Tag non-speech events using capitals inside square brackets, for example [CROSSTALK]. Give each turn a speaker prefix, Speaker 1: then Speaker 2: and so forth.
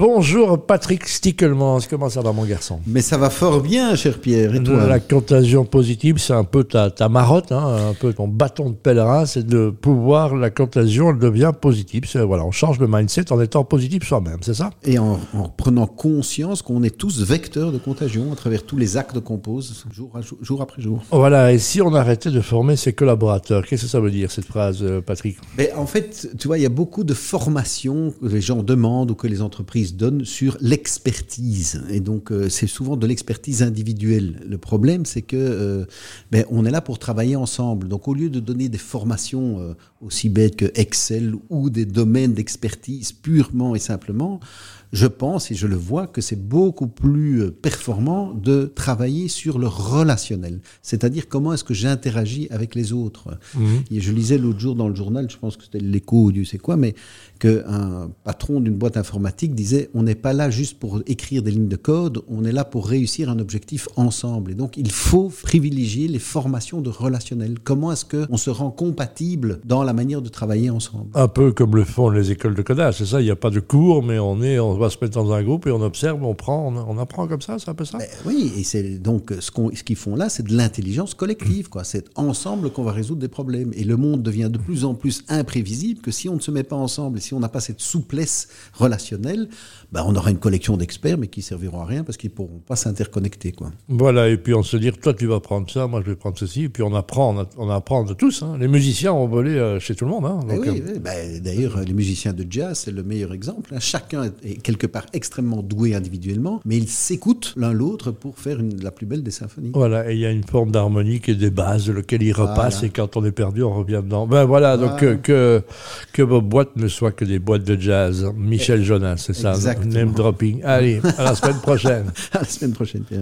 Speaker 1: Bonjour Patrick Stickelmans, comment ça va mon garçon?
Speaker 2: Mais ça va fort bien, cher Pierre, et toi?
Speaker 1: La contagion positive, c'est un peu ta, ta marotte, hein, un peu ton bâton de pèlerin, c'est de pouvoir, la contagion, elle devient positive. Voilà, on change le mindset en étant positif soi-même, c'est ça?
Speaker 2: Et en, en prenant conscience qu'on est tous vecteurs de contagion à travers tous les actes qu'on pose, jour, à jour, jour après jour.
Speaker 1: Voilà, et si on arrêtait de former ses collaborateurs, qu'est-ce que ça veut dire cette phrase, euh, Patrick?
Speaker 2: Mais En fait, tu vois, il y a beaucoup de formations que les gens demandent ou que les entreprises donne sur l'expertise. Et donc, euh, c'est souvent de l'expertise individuelle. Le problème, c'est que euh, ben, on est là pour travailler ensemble. Donc, au lieu de donner des formations euh, aussi bêtes que Excel ou des domaines d'expertise purement et simplement, je pense et je le vois que c'est beaucoup plus performant de travailler sur le relationnel, c'est-à-dire comment est-ce que j'interagis avec les autres. Mmh. Et je lisais l'autre jour dans le journal, je pense que c'était l'écho ou Dieu sait quoi, mais qu'un patron d'une boîte informatique disait on n'est pas là juste pour écrire des lignes de code, on est là pour réussir un objectif ensemble. Et donc il faut privilégier les formations de relationnel. Comment est-ce qu'on se rend compatible dans la manière de travailler ensemble?
Speaker 1: Un peu comme le font les écoles de codage, c'est ça, il n'y a pas de cours, mais on est, on va se mettre dans un groupe et on observe, on prend, on, apprend comme ça, c'est un peu ça?
Speaker 2: Ben Oui, et c'est donc ce qu'ils ce qu'ils font là, c'est de l'intelligence collective. C'est ensemble qu'on va résoudre des problèmes. Et le monde devient de plus en plus imprévisible que si on ne se met pas ensemble et si on n'a pas cette souplesse relationnelle, ben on aura une collection d'experts, mais qui serviront à rien parce qu'ils pourront pas s'interconnecter, quoi.
Speaker 1: Voilà, et puis on se dit, toi tu vas prendre ça, moi je vais prendre ceci, et puis on apprend, on, apprend de tous. Hein. Les musiciens ont volé euh, chez tout le monde. Hein,
Speaker 2: eh donc, oui, euh, oui. Ben, d'ailleurs, les musiciens de jazz, c'est le meilleur exemple. Hein. Chacun est quelque part extrêmement doués individuellement, mais ils s'écoutent l'un l'autre pour faire une, la plus belle des symphonies.
Speaker 1: Voilà, et il y a une forme d'harmonie et des bases, lequel ils repassent, et quand on est perdu, on revient dedans. Ben voilà, donc que, que, que, vos boîtes ne soient que des boîtes de jazz. Michel Jonas, c'est ça, name dropping. Allez, à la semaine prochaine. [LAUGHS]
Speaker 2: à la semaine prochaine, Pierre.